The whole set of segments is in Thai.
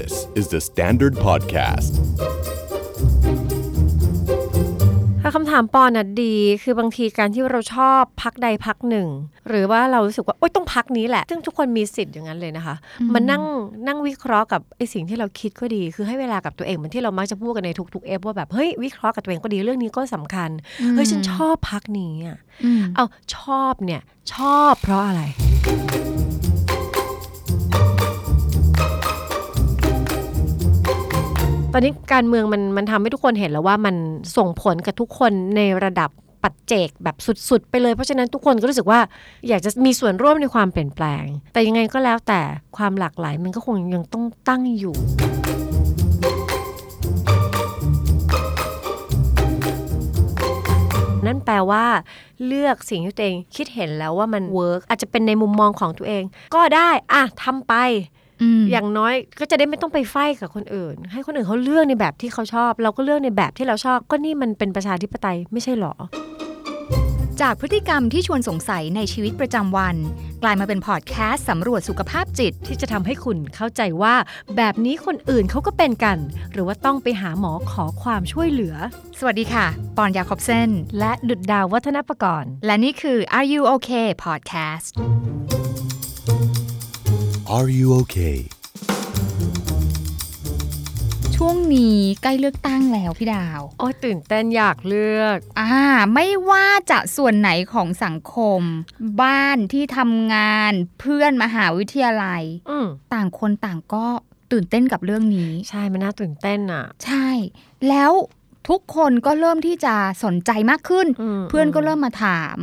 This is the Standard Podcast. ถ้าคำถามปอนน่ะดี คือบางทีการที่เราชอบพักใดพักหนึ่ง หรือว่าเรารู้สึกว่า โอ๊ยต้องพักนี้แหละ ซึ่งทุกคนมีสิทธิ์อย่างนั้นเลยนะคะ มันนั่งนั่งวิเคราะห์กับไอ้สิ่งที่เราคิดก็ดี คือให้เวลากับตัวเองเหมือนที่เรามักจะพูดกันในทุกๆเอฟว่าแบบ เฮ้ยวิเคราะห์กับตัวเองก็ดีเรื่องนี้ก็สำคัญ เฮ้ยฉันชอบพักนี้อะเอาชอบเนี่ยชอบเพราะอะไร ตอนนี้การเมืองมันมันทำให้ทุกคนเห็นแล้วว่ามันส่งผลกับทุกคนในระดับปัจเจกแบบสุดๆ ไปเลย เพราะฉะนั้นทุกคนก็รู้สึกว่าอยากจะมีส่วนร่วมในความเปลี่ยนแปลง แต่ยังไงก็แล้วแต่ความหลากหลายมันก็คงยังต้องตั้งอยู่นั่นแปลว่าเลือกสิ่งที่ตัวเองคิดเห็นแล้วว่ามันเวิร์กอาจจะเป็นในมุมมองของตัวเอง ก็ได้อะทำไป อย่างน้อยก็จะได้ไม่ต้องไปไฟกับคนอื่น ให้คนอื่นเขาเลือกในแบบที่เขาชอบ เราก็เลือกในแบบที่เราชอบ ก็นี่มันเป็นประชาธิปไตยไม่ใช่หรอ จากพฤติกรรมที่ชวนสงสัยในชีวิตประจำวัน กลายมาเป็นพอดแคสต์สำรวจสุขภาพจิตที่จะทำให้คุณเข้าใจว่า แบบนี้คนอื่นเขาก็เป็นกัน หรือว่าต้องไปหาหมอขอความช่วยเหลือ สวัสดีค่ะ ปอนยาคอบเซนและดุดดาววัฒนประกรณ์และนี่คือ Are You Okay Podcast Are you okay? ช่วงนี้ใกล้เลือกตั้งแล้วพี่ดาว โอ้ยตื่นเต้นอยากเลือก อ่า ไม่ว่าจะส่วนไหนของสังคม บ้านที่ทำงานเพื่อนมหาวิทยาลัย อืมต่างคนต่างก็ตื่นเต้นกับเรื่องนี้ ใช่ มันน่าตื่นเต้นอะ ใช่ แล้วทุกคนก็เริ่มที่จะสนใจมากขึ้น อืมเพื่อนก็เริ่มมาถาม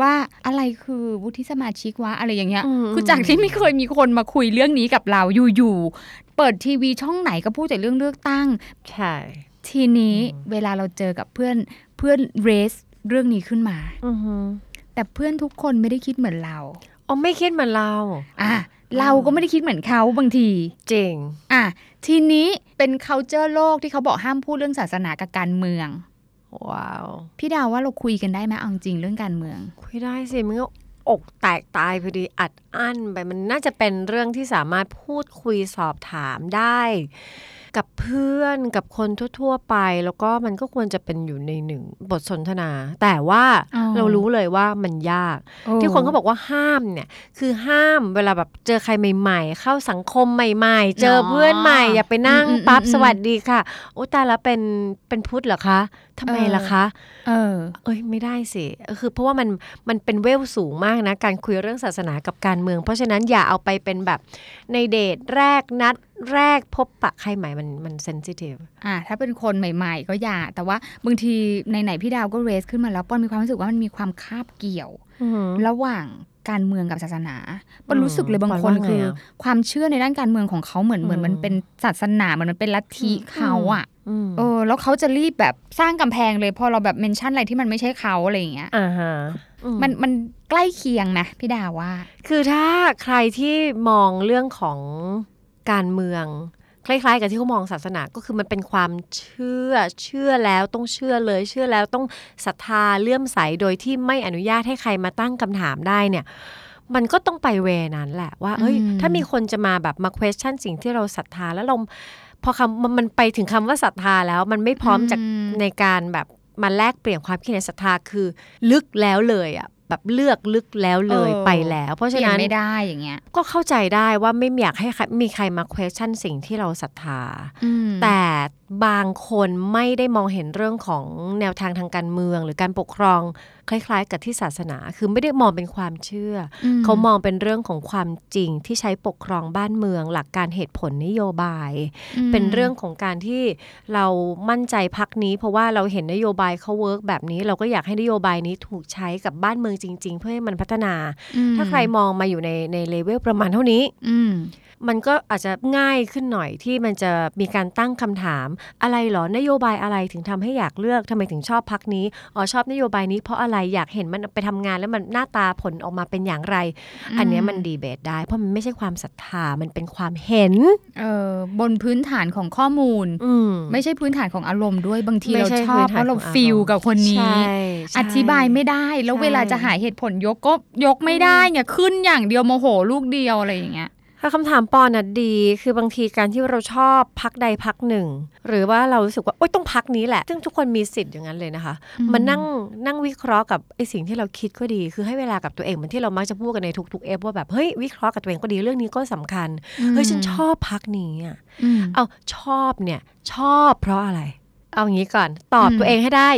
ว่าอะไรคือวุฒิสมาชิกวะอะไรอย่างเงี้ยอืมคือจากที่ไม่เคยมีคนมาคุยเรื่องนี้กับเราอยู่ๆเปิดทีวีช่องไหนก็พูดแต่เรื่องเลือกตั้ง ใช่ ทีนี้เวลาเราเจอกับเพื่อนเพื่อนเรสเรื่องนี้ขึ้นมาอือหือแต่เพื่อนทุกคนไม่ได้คิดเหมือนเราอ๋อไม่คิดเหมือนเรา อะเราก็ไม่ได้คิดเหมือนเขาบางที จริง อะทีนี้เป็น culture โลกที่เขาบอกห้ามพูดเรื่องศาสนากับการเมือง ว้าวพี่ดาวว่าเราคุยกันได้ไหมเอาจริงเรื่องการเมือง คุยได้สิมันก็อกแตกตายพอดีอัดอั้นไปมันน่าจะเป็นเรื่องที่สามารถพูดคุยสอบถามได้ กับเพื่อนกับคนทั่ว ๆ ไป แล้วก็มันก็ควรจะเป็นอยู่ในหนึ่งบทสนทนา แต่ว่าอ๋อเรารู้เลยว่ามันยาก ที่คนเขาบอกว่าห้ามเนี่ย คือห้ามเวลาแบบเจอใครใหม่ ๆ เข้าสังคมใหม่ ๆ เจอเพื่อนใหม่ อย่าไปนั่งอืมอืมปั๊บอืมสวัสดีค่ะโอ้ตายแล้วเป็นเป็นพุทธเหรอคะทำไมล่ะคะ เออ เอ้ยไม่ได้สิเออคือเพราะว่ามันมันเป็นเวลสูงมากนะ การคุยเรื่องศาสนากับการเมือง เพราะฉะนั้นอย่าเอาไปเป็นแบบในเดทแรกนัด แรกพบปะใครใหม่มันมันเซนซิทีฟอะถ้าเป็นคนใหม่ ๆ ก็อย่า แต่ว่าบางทีในไหนๆพี่ดาวก็เรสขึ้นมาแล้วปอนมีความรู้สึกว่ามันมีความคาบเกี่ยว ระหว่างการเมืองกับศาสนาปอนรู้สึกเลยบางคนปอนว่าไงคืออะความเชื่อในด้านการเมืองของเขาเหมือนเหมือนอืมมันเป็นศาสนาเหมือนมันเป็นลัทธิเขาอะอืมเออแล้วเขาจะรีบแบบสร้างกำแพงเลยพอเราแบบเมนชั่นอะไรที่มันไม่ใชเขาอะไรอย่างเงี้ยอ่าฮะอืมันมันใกล้เคียงนะพี่ดาวว่า คือถ้าใครที่มองเรื่องของ การเมือง คล้ายๆ กับที่เขามองศาสนาก็คือมันเป็นความเชื่อเชื่อแล้วต้องเชื่อเลย เชื่อแล้วต้องศรัทธาเลื่อมใสโดยที่ไม่อนุญาตให้ใครมาตั้งคำถามได้เนี่ยมันก็ต้องไปเวนั้นแหละว่าเอ้ยอืมถ้ามีคนจะมาแบบมา question สิ่งที่เราศรัทธาแล้วเราพอคำมันมันไปถึงคำว่าศรัทธาแล้วมันไม่พร้อมจากในการแบบมาแลกเปลี่ยนความคิดเห็นศรัทธาคือ ลึกแล้วเลยอะ แบบเลือกลึกแล้วเลยเออไปแล้ว เพราะเปฉะลี่ยนนั้นไม่ได้อย่างเงี้ยก็เข้าใจได้ว่าไม่อยากให้ใครมีใครมา question สิ่งที่เราศรัทธาอืมแต่บางคนไม่ได้มองเห็นเรื่องของแนวทางทางการเมือง หรือการปกครอง คล้าย ๆ กับที่ศาสนา คือไม่ได้มองเป็นความเชื่ออมเขามองเป็นเรื่องของความจริงที่ใช้ปกครองบ้านเมือง หลักการเหตุผลนโยบายมเป็นเรื่องของการที่เรามั่นใจพรรคนี้ เพราะว่าเราเห็นนโยบายเขา work แบบนี้ เราก็อยากให้นโยบายนี้ถูกใช้กับบ้านเมืองจริง ๆ เพื่อให้มันพัฒนาอืมถ้าใครมองมาอยู่ในในเลเวลประมาณเท่านี้อื มมันก็อาจจะง่ายขึ้นหน่อยที่มันจะมีการตั้งคำถาม อะไรเหรอนโยบายอะไรถึงทำให้อยากเลือกทำไมถึงชอบพักนี้อ๋อชอบนโยบายนี้เพราะอะไรอยากเห็นมันไปทำงานแล้วมันหน้าตาผลออกมาเป็นอย่างไร อันเนี้ยมันดีเบตได้ เพราะมันไม่ใช่ความศรัทธามันเป็นความเห็นเออบนพื้นฐานของข้อมูลอืมไม่ใช่พื้นฐานของอารมณ์ด้วยบางทีไม่เราใช่ชอบพื้นเพฐานราะเราของอารมณ์ฟิลกับคนนี้ใช่ใช่อธิบายไม่ได้แล้วใช่เวลาจะหาเหตุผลยกก็ยกไม่ได้ไงขึ้นอย่างเดียวโมโหลูกเดียวอะไรอย่างเงี้ย ถ้ถ้าคำถามปอนน่ะดี คือบางทีการที่เราชอบพักใดพักหนึ่ง หรือว่าเรารู้สึกว่าโอ๊ยต้องพักนี้แหละ ซึ่งทุกคนมีสิทธิ์อย่างนั้นเลยนะคะ มันนั่งนั่งวิเคราะห์กับไอ้สิ่งที่เราคิดก็ดี คือให้เวลากับตัวเองเหมือนที่เรามักจะพูดกันในทุกๆเอฟว่าแบบเฮ้ยวิเคราะห์กับตัวเองก็ดีเรื่องนี้ก็สำคัญเฮ้ยฉันชอบพักนี้อะอืมเอาชอบเนี่ย ชอบเพราะอะไร เอาอย่างนี้ก่อนตอบอืมตัวเองให้ได้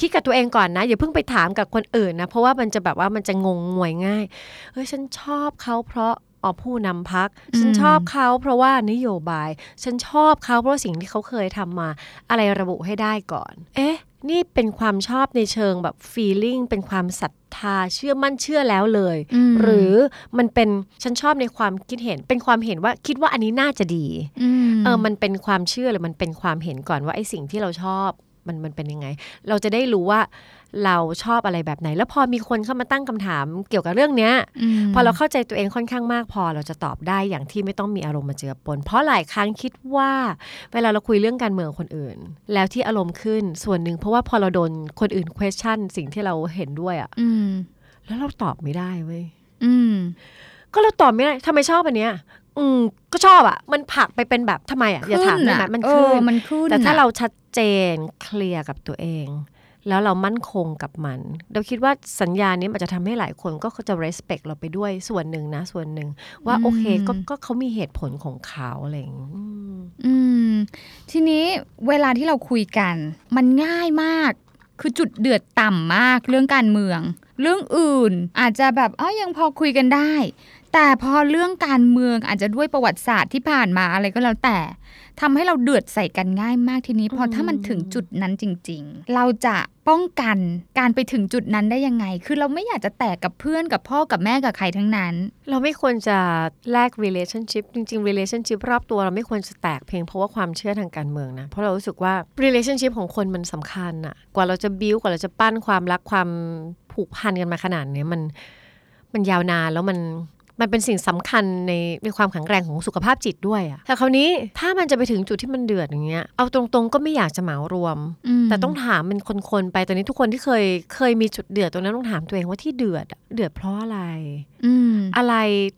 คิดกับตัวเองก่อนนะ อย่าเพิ่งไปถามกับคนอื่นนะ เพราะว่ามันจะแบบว่ามันจะงงงวยง่ายเฮ้ยฉันชอบเขาเพราะ อ๋อผู้นำพัก ฉันชอบเขาเพราะว่านโยบาย ฉันชอบเขาเพราะสิ่งที่เขาเคยทำมา อะไรระบุให้ได้ก่อน เอ๊ะ นี่เป็นความชอบในเชิงแบบ feeling เป็นความศรัทธาเชื่อมั่นเชื่อแล้วเลยอืมหรือมันเป็นฉันชอบในความคิดเห็น เป็นความเห็นว่าคิดว่าอันนี้น่าจะดีมเออมันเป็นความเชื่อหรือมันเป็นความเห็นก่อนว่าไอ้สิ่งที่เราชอบ มันมันเป็นยังไง เราจะได้รู้ว่าเราชอบอะไรแบบไหน แล้วพอมีคนเข้ามาตั้งคำถามเกี่ยวกับเรื่องเนี้ยมพอเราเข้าใจตัวเองค่อนข้างมากพอเราจะตอบได้อย่างที่ไม่ต้องมีอารมณ์มาเจือปน เพราะหลายครั้งคิดว่า เวลาเราคุยเรื่องการเมืองกับคนอื่น แล้วที่อารมณ์ขึ้นส่วนหนึ่งเพราะว่าพอเราโดนคนอื่น question สิ่งที่เราเห็นด้วยอะอืมแล้วเราตอบไม่ได้เว้ยอืมก็เราตอบไม่ได้ทำไมชอบอันเนี้ย อืมก็ชอบอะมันผลักไปเป็นแบบทำไมอะอย่าถามได้ไหมมันเอขึ้อนมันขึ้นแต่ถ้าอะเราชัดเจนเคลียร์กับตัวเอง แล้วเรามั่นคงกับมัน เราคิดว่าสัญญาณนี้มันจะทำให้หลายคนก็จะ respect เราไปด้วยส่วนหนึ่งนะ ส่วนหนึ่งว่าอืมโอเคก็ก็เขามีเหตุผลของเขาอะไรอย่างงี้อืมอืมทีนี้เวลาที่เราคุยกัน มันง่ายมาก คือจุดเดือดต่ำมากเรื่องการเมือง เรื่องอื่นอาจจะแบบเอ้ายังพอคุยกันได้ แต่พอเรื่องการเมืองอาจจะด้วยประวัติศาสตร์ที่ผ่านมาอะไรก็แล้วแต่ทำให้เราเดือดใส่กันง่ายมากทีนี้ พอถ้ามันถึงจุดนั้นจริง ๆ เราจะป้องกันการไปถึงจุดนั้นได้ยังไง คือเราไม่อยากจะแตกกับเพื่อนกับพ่อกับแม่กับใครทั้งนั้น เราไม่ควรจะแลก relationship จริง ๆ relationship รอบตัวเราไม่ควรจะแตกเพียงเพราะว่าความเชื่อทางการเมืองนะ เพราะเรารู้สึกว่า relationship ของคนมันสำคัญอะกว่าเราจะ build กว่าเราจะปั้นความรักความผูกพันกันมาขนาดเนี้ยมันมันยาวนานแล้วมัน มันเป็นสิ่งสำคัญในในความแข็งแรงของสุขภาพจิตด้วยอะแต่คราวนี้ถ้ามันจะไปถึงจุดที่มันเดือดอย่างเงี้ยเอาตรงๆก็ไม่อยากจะเหมารวมมแต่ต้องถามเป็นคนๆไปตอนนี้ทุกคนที่เคยเคยมีจุดเดือดตรงนั้นต้องถามตัวเองว่าที่เดือดอะเดือดเพราะอะไรอืมอะไร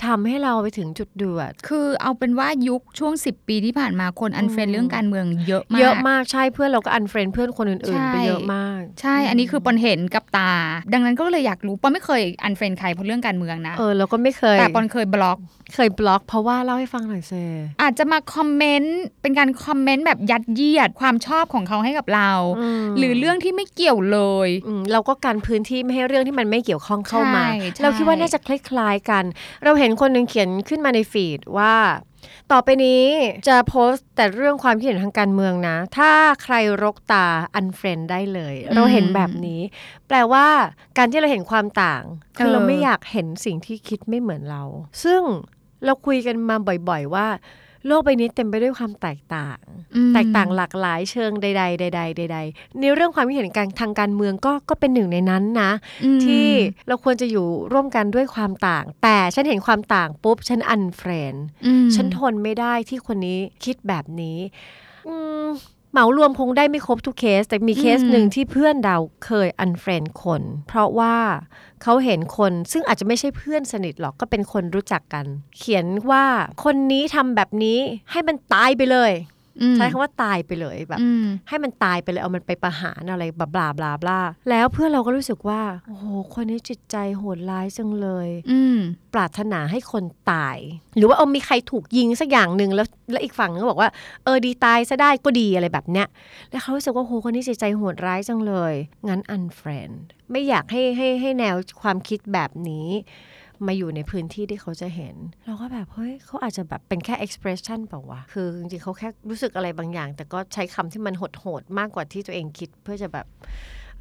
ทำให้เราไปถึงจุดเดือด คือเอาเป็นว่ายุคช่วง 10 ปีที่ผ่านมาคน unfriend อืมเรื่องการเมืองเยอะมาก เยอะมากใช่เพื่อนเราก็ unfriend เพื่อนคนอื่นๆใช่ไปเยอะมาก ใช่ อันนี้คือปอนเห็นกับตา ดังนั้นก็เลยอยากรู้ปอนไม่เคย unfriend ใครเพราะเรื่องการเมืองนะ เออเราก็ไม่เคย แต่ปอนเคยบล็อก เคยบล็อก เพราะว่าเล่าให้ฟังหน่อยเซอาจจะมาคอมเมนต์เป็นการคอมเมนต์แบบยัดเยียดความชอบของเขาให้กับเรามหรือเรื่องที่ไม่เกี่ยวเลยอืมเราก็กันพื้นที่ไม่ให้เรื่องที่มันไม่เกี่ยวข้องเข้ามาใช่ใช่เราคิดว่าน่าจะคล้ายๆกัน เราเห็นคนหนึ่งเขียนขึ้นมาใน feed ว่า ต่อไปนี้จะโพสต์แต่เรื่องความคิดเห็นทางการเมืองนะ ถ้าใครรกตา unfriend ได้เลย เราเห็นแบบนี้ แปลว่าการที่เราเห็นความต่าง คือเราไม่อยากเห็นสิ่งที่คิดไม่เหมือนเรา ซึ่งเราคุยกันมาบ่อย ๆ ว่า โลกใบนี้เต็มไปด้วยความแตกต่างอืมแตกต่างหลากหลายเชิงใด ๆ ใด ๆ ใด ๆ ในเรื่องความคิดเห็นการทางการเมืองก็ก็เป็นหนึ่งในนั้นนะอืมที่เราควรจะอยู่ร่วมกันด้วยความต่าง แต่ฉันเห็นความต่างปุ๊บ ฉัน unfriendอืมฉันทนไม่ได้ที่คนนี้คิดแบบนี้อืม เหมารวมคงได้ไม่ครบทุกเคส แต่มีเคสหนึ่งที่เพื่อนเราเคย unfriend คน เพราะว่าเขาเห็นคนซึ่งอาจจะไม่ใช่เพื่อนสนิทหรอกก็เป็นคนรู้จักกัน เขียนว่าคนนี้ทำแบบนี้ให้มันตายไปเลยอืม ใช้คำว่าตายไปเลยแบบอืมให้มันตายไปเลยเอามันไปประหารอะไร blah blah blah blah แล้วเพื่อนเราก็รู้สึกว่า โอ้โหคนนี้จิตใจโหดร้ายจังเลย อืมปรารถนาให้คนตาย หรือว่าเอามีใครถูกยิงสักอย่างหนึ่งแล้วแล้วอีกฝั่งนึงก็บอกว่าเออดีตายซะได้ก็ดีอะไรแบบเนี้ยแล้วเขารู้สึกว่าโหคนนี้จิตใจโหดร้ายจังเลย งั้น unfriend ไม่อยากให้ให้ให้แนวความคิดแบบนี้ มาอยู่ในพื้นที่ที่เขาจะเห็น เราก็แบบ เฮ้ยเขาอาจจะแบบเป็นแค่ expression เปล่าวะ คือจริงๆเขาแค่รู้สึกอะไรบางอย่าง แต่ก็ใช้คำที่มันโหดๆมากกว่าที่ตัวเองคิดเพื่อจะแบบ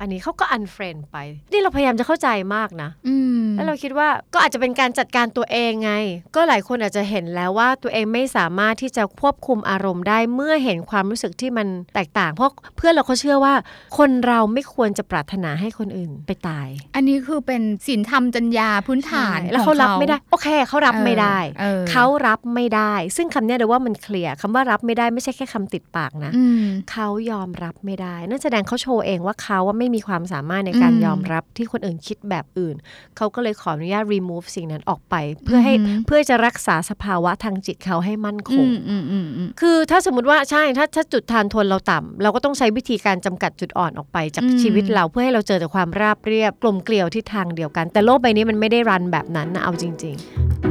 อันนี้เขาก็ unfriend ไป นี่เราพยายามจะเข้าใจมากนะอืมแล้วเราคิดว่าก็อาจจะเป็นการจัดการตัวเองไง ก็หลายคนอาจจะเห็นแล้วว่าตัวเองไม่สามารถที่จะควบคุมอารมณ์ได้เมื่อเห็นความรู้สึกที่มันแตกต่าง เพราะเพื่อนเราเขาเชื่อว่า คนเราไม่ควรจะปรารถนาให้คนอื่นไปตาย อันนี้คือเป็นศีลธรรมจัญญาพื้นฐานใช่แล้วเขารับไม่ได้ โอเคเขารับไม่ได้ออเขารับไม่ได้ ซึ่งคำเนี้ยเดี๋ยวว่ามันเคลียร์คำว่ารับไม่ได้ไม่ใช่แค่คำติดปากนะอืมเขายอมรับไม่ได้นั่นแสดงเขาโชว์เองว่าเขาว่าไม่ไม่มีความสามารถในการอืมยอมรับที่คนอื่นคิดแบบอื่น เขาก็เลยขออนุญาต remove สิ่งนั้นออกไป เพื่อให้อือหือเพื่อจะรักษาสภาวะทางจิตเขาให้มั่นคอืงมอืมอืมอืมคือถ้าสมมติว่าใช่ถ้าถ้าจุดทานทนเราต่ำเราก็ต้องใช้วิธีการจำกัดจุดอ่อนออกไปจากอืมชีวิตเราเพื่อให้เราเจอแต่ความราบเรียบกลมเกลียวที่ทางเดียวกัน แต่โลกใบนี้มันไม่ได้รันแบบนั้นนะเอาจริง ๆ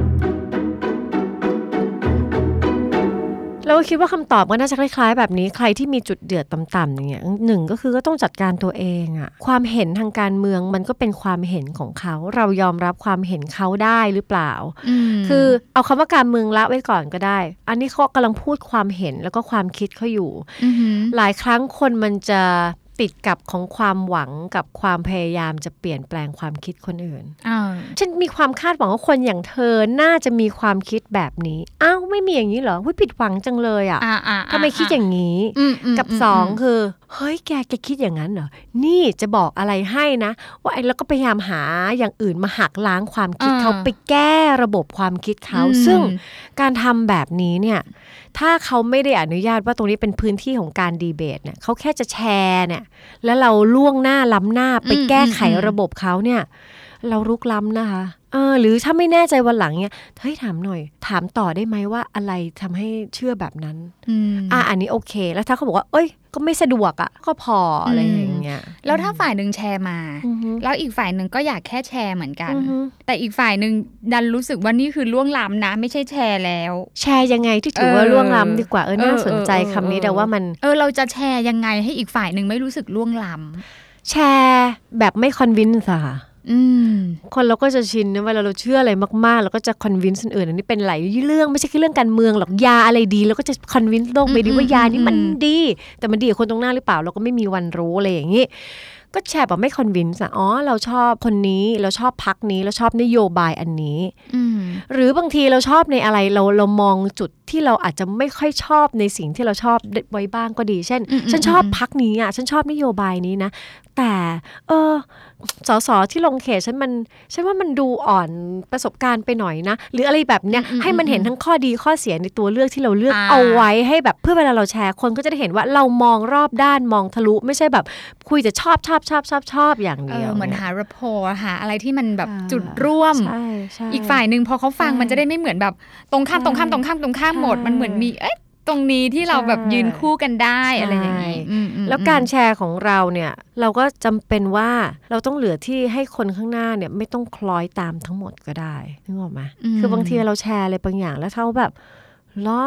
เราก็คิดว่าคำตอบก็น่าจะคล้ายๆ แบบนี้ใครที่มีจุดเดือดต่ำๆอย่างเงี้ยหนึ่งก็คือก็ต้องจัดการตัวเองอะความเห็นทางการเมืองมันก็เป็นความเห็นของเขา เรายอมรับความเห็นเขาได้หรือเปล่ามคือเอาคำว่าการเมืองละไว้ก่อนก็ได้ อันนี้เขากำลังพูดความเห็นแล้วก็ความคิดเขาอยู่อือหือหลายครั้งคนมันจะ ติดกับของความหวังกับความพยายามจะเปลี่ยนแปลงความคิดคนอื่นอ่าฉันมีความคาดหวังว่าคนอย่างเธอน่าจะมีความคิดแบบนี้ อ้าวไม่มีอย่างนี้เหรอหุ้ยผิดหวังจังเลยอะอ่าอ่าทำไมคิดอย่างนี้อืมมกับมสองมคือเฮ้ยแกแกคิดอย่างนั้นเหรอ นี่จะบอกอะไรให้นะ ว่าไอ้แล้วก็พยายามหาอย่างอื่นมาหักล้างความคิดเขาไปแก้ระบบความคิดเขาอืมซึ่งการทำแบบนี้เนี่ยถ้าเขาไม่ได้อนุญาตว่าตรงนี้เป็นพื้นที่ของการดีเบตเนี่ยเขาแค่จะแชร์เนี่ยแล้วเราล่วงหน้าล้ำหน้าไปแก้ไขระบบเขาเนี่ย เรารุกล้ำนะคะเออหรือถ้าไม่แน่ใจวันหลังเนี่ยเฮ้ยถามหน่อย ถามต่อได้ไหมว่าอะไรทำให้เชื่อแบบนั้นอืมอะอันนี้โอเค แล้วถ้าเขาบอกว่า เอ้ย ก็ไม่สะดวกอะ ก็พออะไรอย่างเงี้ยแล้วถ้าฝ่ายหนึ่งแชร์มาอือฮึแล้วอีกฝ่ายหนึ่งก็อยากแค่แชร์เหมือนกันอือฮึแต่อีกฝ่ายหนึ่งดันรู้สึกว่านี่คือล่วงล้ำนะ ไม่ใช่แชร์แล้ว แชร์ยังไงที่ถือว่าเออล่วงล้ำดีกว่าเออน่าเออสนใจเออคำนี้เออแต่ว่ามัน เออเราจะแชร์ยังไงให้อีกฝ่ายหนึ่งไม่รู้สึกล่วงล้แชร์แบบไม่ convince อะค่ะำอืม คนเราก็จะชินนะเวลาเราเชื่ออะไรมากๆเราก็จะ convince คนอื่นอันนี้เป็นหลายเรื่องไม่ใช่แค่เรื่องการเมืองหรอกยาอะไรดีเราก็จะ convince โลกไปดีอืมว่ายานี้มันอืมดี แต่มันดีกับคนตรงหน้าหรือเปล่าเราก็ไม่มีวันรู้อะไรอย่างนี้ก็แชร์แบบไม่ convince อะอ๋อ เราชอบคนนี้เราชอบพรรคนี้เราชอบนโยบายอันนี้อืมหรือบางทีเราชอบในอะไรเราเรามองจุดที่เราอาจจะไม่ค่อยชอบในสิ่งที่เราชอบไว้บ้างก็ดี เช่นอืมอืมฉันชอบอืมพักนี้อะฉันชอบนโยบายนี้นะ แต่ เออสสที่ลงเขตฉันมันฉันว่ามันดูอ่อนประสบการณ์ไปหน่อยนะ หรืออะไรแบบเนี้ยอืมอืมให้มันเห็นทั้งข้อดีข้อเสียในตัวเลือกที่เราเลือกอ่าเอาไว้ให้แบบเพื่อเวลาเราแชร์คนก็จะได้เห็นว่าเรามองรอบด้านมองทะลุ ไม่ใช่แบบคุยแต่ชอบชอบชอบชอบชอบอย่างเอเดียวอเหมือนหา rapport หาอะไรที่มันแบบอ่าจุดร่วมใช่ใช่อีกฝ่ายหนึ่งพอเขาฟังใช่มันจะได้ไม่เหมือนแบบตรงข้ามใช่ตรงข้ามตรงข้ามตรงข้ามหมดใช่มันเหมือนมีเอ๊ะ ตรงนี้ที่เราแบบใช่ยืนคู่กันได้ใช่อะไรอย่างนี้อืมอืมแล้วการแชร์ของเราเนี่ย เราก็จำเป็นว่าเราต้องเหลือที่ให้คนข้างหน้าเนี่ยไม่ต้องคล้อยตามทั้งหมดก็ได้นึกออกไหมคือบางทีเราแชร์อะไรบางอย่างแล้วเขาแบบล้อ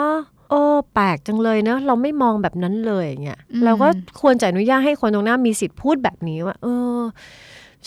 โอ้แปลกจังเลยเนอะเราไม่มองแบบนั้นเลยอย่างเงี้ยเราก็ควรจะอนุญาตให้คนตรงหน้ามีสิทธิ์พูดแบบนี้ว่า เออ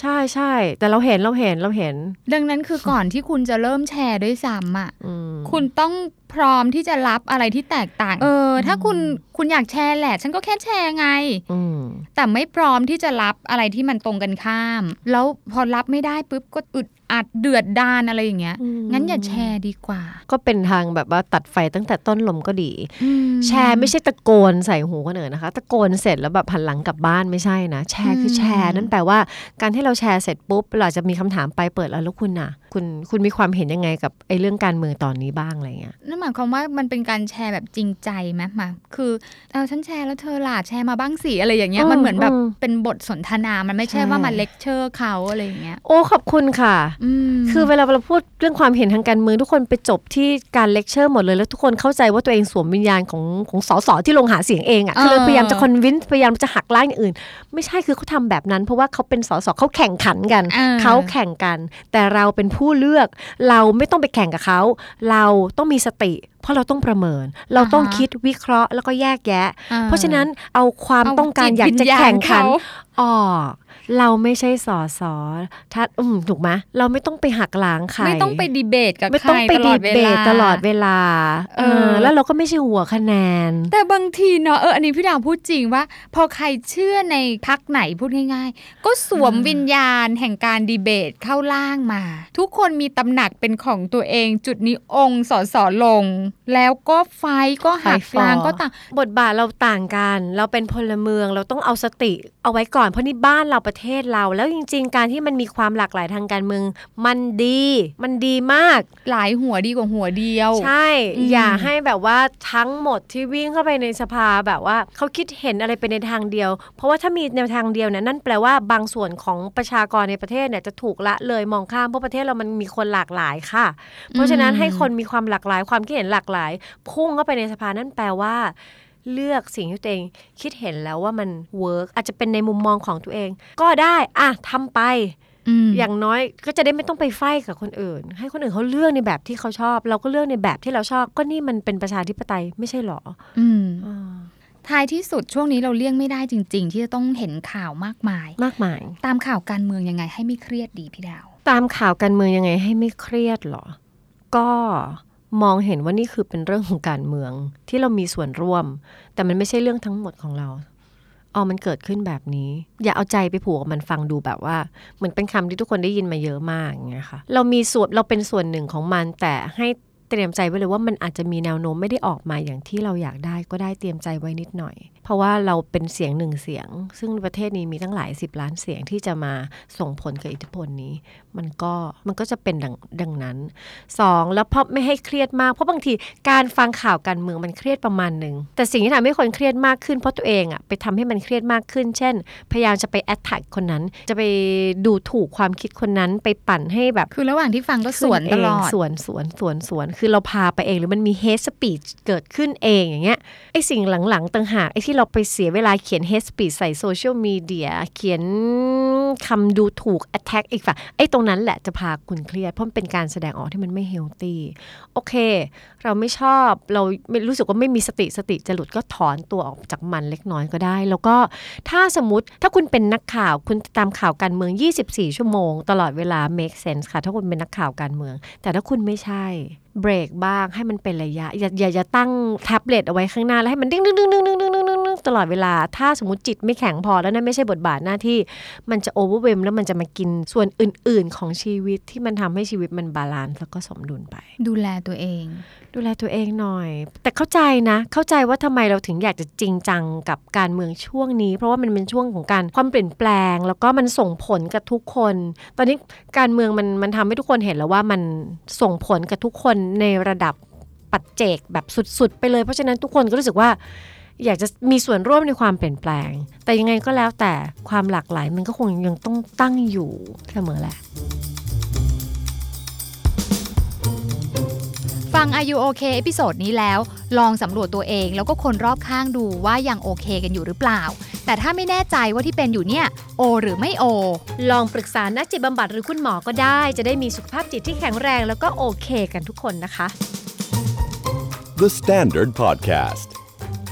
ใช่ใช่แต่เราเห็นเราเห็นเราเห็น ดังนั้นคือก่อนที่คุณจะเริ่มแชร์ด้วยซ้ำอะอืมคุณต้อง พร้อมที่จะรับอะไรที่แตกต่าง เออ ถ้าคุณคุณอยากแชร์แหละ ฉันก็แค่แชร์ไงอืมแต่ไม่พร้อมที่จะรับอะไรที่มันตรงกันข้าม แล้วพอรับไม่ได้ปุ๊บก็อึดอัดเดือดดานอะไรอย่างเงี้ยอืมงั้นอย่าแชร์ดีกว่า ก็เป็นทางแบบว่าตัดไฟตั้งแต่ต้นลมก็ดีอืมแชร์ไม่ใช่ตะโกนใส่หูคนอื่นนะคะ ตะโกนเสร็จแล้วแบบหันหลังกลับบ้านไม่ใช่นะ แชร์คือมแชร์ นั่นแปลว่า การที่เราแชร์เสร็จปุ๊บเราจะมีคำถามปลายเปิดแล้วแล้วคุณน่ะ คุณคุณมีความเห็นยังไงกับไอ้เรื่องการเมืองตอนนี้บ้างอะไรเงี้ยนั่นหมายความว่ามันเป็นการแชร์แบบจริงใจไหมมาคือเออฉันแชร์แล้วเธอล่ะแชร์มาบ้างสิอะไรอย่างเงี้ยอืมมันเหมือนแบบอืมเป็นบทสนทนามันไม่ใช่ใช่ว่ามาเลคเชอร์เขาอะไรอย่างเงี้ยโอ้ขอบคุณค่ะอืมคือเวลาเราพูดเรื่องความเห็นทางการเมืองทุกคนไปจบที่การเลคเชอร์หมดเลยแล้วทุกคนเข้าใจว่าตัวเองสวมวิญญาณของของสสที่ลงหาเสียงเองอะ่ะคือเราพยายามจะ convince พยายามจะหักล้างอย่างอื่น ไม่ใช่คือเขาทำแบบนั้น เพราะว่าเขาเป็นสสเขาแข่งขันกันอ่เขาแข่งกัน แต่เราเป็นผู้เลือก เราไม่ต้องไปแข่งกับเขา เราต้องมีสติ เพราะเราต้องประเมิน เราต้องอ่าฮะคิดวิเคราะห์แล้วก็แยกแยะอ่เพราะฉะนั้นเอาความเต้องการจิตอยากจะวิญญณแข่งขันเขาออก เราไม่ใช่สอสอถ้าอืมถูกไหมเราไม่ต้องไปหักล้างใครไม่ต้องไปดีเบตกับไม่ใครต้องไปตลดีอดเบเวลาตตลอดเวลาเอเอออแล้วเราก็ไม่ใช่หัวคะแนน แต่บางทีเนาะเอออันนี้พี่ดาวพูดจริงว่า พอใครเชื่อในพักไหนพูดง่าย ๆ ก็สวมอ่าวิญญาณแห่งการดีเบตเข้าล่างมา ทุกคนมีตำหนักเป็นของตัวเอง จุดนี้องค์สอสอลง แล้วก็ไฟก็หักกลางก็ต่างบทบาทเราต่างกัน เราเป็นพลเมืองเราต้องเอาสติเอาไว้ก่อนเพราะนี่บ้านเราประประเทศเรา แล้วจริง ๆ การที่มันมีความหลากหลายทางการเมือง มันดี มันดีมาก หลายหัวดีกว่าหัวเดียว ใช่อืมอย่าให้แบบว่าทั้งหมดที่วิ่งเข้าไปในสภาแบบว่าเขาคิดเห็นอะไรไปในทางเดียว เพราะว่าถ้ามีแนวทางเดียวเนี่ยนั่นแปลว่าบางส่วนของประชากรในประเทศเนี่ยจะถูกละเลยมองข้ามเพราะประเทศเรามันมีคนหลากหลายค่ะ เพราะฉะนั้นให้คนมีความหลากหลายความคิดเห็นหลากหลาย พุ่งเข้าไปในสภานั่นแปลว่า เลือกสิ่งที่ตัวเองคิดเห็นแล้วว่ามัน work อาจจะเป็นในมุมมองของตัวเอง ก็ได้อะทำไปอืมอย่างน้อยก็จะได้ไม่ต้องไปไฟกับคนอื่น ให้คนอื่นเขาเลือกในแบบที่เขาชอบ เราก็เลือกในแบบที่เราชอบ ก็นี่มันเป็นประชาธิปไตยไม่ใช่หรอ อืมอ่าท้ายที่สุดช่วงนี้เราเลี่ยงไม่ได้จริง ๆ ที่จะต้องเห็นข่าวมากมาย มากมาย ตามข่าวการเมืองยังไงให้ไม่เครียดดีพี่ดาว ตามข่าวการเมืองยังไงให้ไม่เครียดหรอ ก็ มองเห็นว่านี่คือเป็นเรื่องของการเมืองที่เรามีส่วนร่วม แต่มันไม่ใช่เรื่องทั้งหมดของเราอ๋อมันเกิดขึ้นแบบนี้ อย่าเอาใจไปผูกกับมันฟังดูแบบว่า เหมือนเป็นคำที่ทุกคนได้ยินมาเยอะมากอย่างเงี้ยค่ะ เรามีส่วนเราเป็นส่วนหนึ่งของมันแต่ให้ เตรียมใจไว้เลยว่ามันอาจจะมีแนวโน้มไม่ได้ออกมาอย่างที่เราอยากได้ก็ได้เตรียมใจไว้นิดหน่อย เพราะว่าเราเป็นเสียงหนึ่งเสียง ซึ่งประเทศนี้มีตั้งหลายสิบล้านเสียงที่จะมาส่งผลกับอิทธิพลนี้ มันก็มันก็จะเป็นดังดังนั้นสองแล้วเพราะไม่ให้เครียดมากเพราะบางทีการฟังข่าวการเมืองมันเครียดประมาณหนึ่งแต่สิ่งที่ทำให้คนเครียดมากขึ้นเพราะตัวเองอะไปทำให้มันเครียดมากขึ้น เช่น พยายามจะไปแอดแท็กคนนั้น จะไปดูถูกความคิดคนนั้นไปปั่นให้แบบ คือระหว่างที่ฟังก็สวนตลอดสวนสวนสวนสวนคือเราพาไปเองหรือมันมี hate speech เกิดขึ้นเองอย่างเงี้ยไอสิ่งหลังๆต่างหากไอที่เราไปเสียเวลาเขียน hate speech ใส่โซเชียลมีเดียเขียนคำดูถูก attack อีกฝ่ายไอตรงนั้นแหละจะพาคุณเครียดเพราะมันเป็นการแสดงออกที่มันไม่ healthy โอเค เราไม่ชอบเราไม่รู้สึกว่าไม่มีสติสติจะหลุดก็ถอนตัวออกจากมันเล็กน้อยก็ได้ แล้วก็ถ้าสมมติถ้าคุณเป็นนักข่าวคุณตามข่าวการเมือง 24 ชั่วโมง ตลอดเวลา make sense ค่ะ ถ้าคุณเป็นนักข่าวการเมือง แต่ถ้าคุณไม่ใช่ เบรกบ้างให้มันเป็นระยะอย่าอย่าตั้งแท็บเล็ตเอาไว้ข้างหน้า แล้วให้มัน ding ding ding ding ding ตลอดเวลา ถ้าสมมติจิตไม่แข็งพอแล้วนั่นไม่ใช่บทบาทหน้าที่ มันจะ overwhelm แล้วมันจะมากินส่วนอื่น ๆ ของชีวิตที่มันทำให้ชีวิตมัน balance แล้วก็สมดุลไป ดูแลตัวเอง ดูแลตัวเองหน่อย แต่เข้าใจนะ เข้าใจว่าทำไมเราถึงอยากจะจริงจังกับการเมืองช่วงนี้ เพราะว่ามันเป็นช่วงของการความเปลี่ยนแปลง แล้วก็มันส่งผลกับทุกคน ตอนนี้การเมืองมันมันทำให้ทุกคนเห็นแล้วว่ามันส่งผลกับทุกคนในระดับปัจเจกแบบสุด ๆ ไปเลย เพราะฉะนั้นทุกคนก็รู้สึกว่า อยากจะมีส่วนร่วมในความเปลี่ยนแปลง แต่ยังไงก็แล้วแต่ความหลากหลายมันก็คงยังต้องตั้งอยู่เสมอแหละฟัง Are You OK episode นี้แล้ว ลองสำรวจตัวเองแล้วก็คนรอบข้างดูว่ายังโอเคกันอยู่หรือเปล่า แต่ถ้าไม่แน่ใจว่าที่เป็นอยู่เนี่ย โอ หรือไม่โอ ลองปรึกษานักจิตบำบัดหรือคุณหมอก็ได้ จะได้มีสุขภาพจิตที่แข็งแรงแล้วก็โอเคกันทุกคนนะคะ The Standard Podcast.